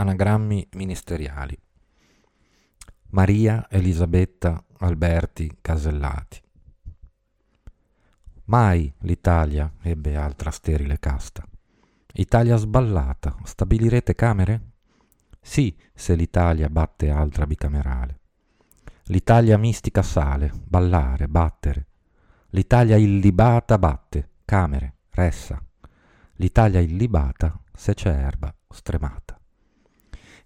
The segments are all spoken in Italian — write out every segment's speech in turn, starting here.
Anagrammi ministeriali. Maria Elisabetta Alberti Casellati. Mai l'Italia ebbe altra sterile casta. Italia sballata, stabilirete camere? Sì, se l'Italia batte altra bicamerale. L'Italia mistica sale, ballare, battere. L'Italia illibata batte, camere, ressa. L'Italia illibata se c'è erba stremata.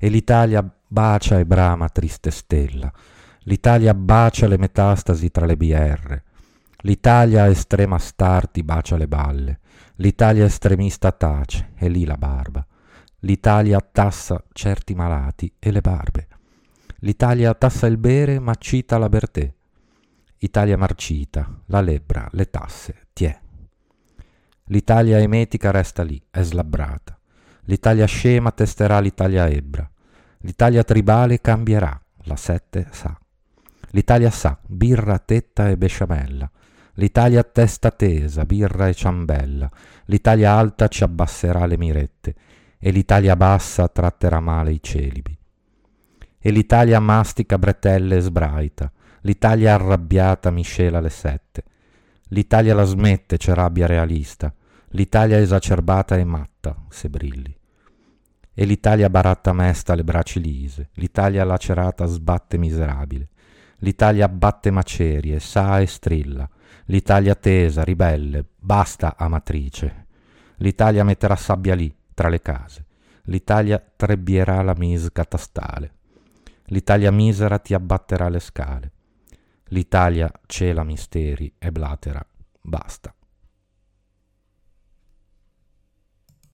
E l'Italia bacia e brama triste stella. L'Italia bacia le metastasi tra le BR. L'Italia estrema starti bacia le balle. L'Italia estremista tace, e lì la barba. L'Italia tassa certi malati e le barbe. L'Italia tassa il bere ma cita la bertè. Italia marcita, la lebbra, le tasse, tiè. L'Italia emetica resta lì, è slabbrata. L'Italia scema testerà l'Italia ebbra. L'Italia tribale cambierà, la sette sa. L'Italia sa, birra, tetta e besciamella. L'Italia testa tesa, birra e ciambella. L'Italia alta ci abbasserà le mirette, e l'Italia bassa tratterà male i celibi. E l'Italia mastica bretelle e sbraita, l'Italia arrabbiata miscela le sette. L'Italia la smette, c'è rabbia realista, l'Italia esacerbata e matta, se brilli. E l'Italia baratta mesta le braccia lise, l'Italia lacerata sbatte miserabile, l'Italia batte macerie, sa e strilla, L'Italia tesa, ribelle, basta amatrice. L'Italia metterà sabbia lì, tra le case. L'Italia trebbierà la mise catastale. L'Italia misera ti abbatterà le scale. L'Italia cela misteri e blatera. Basta.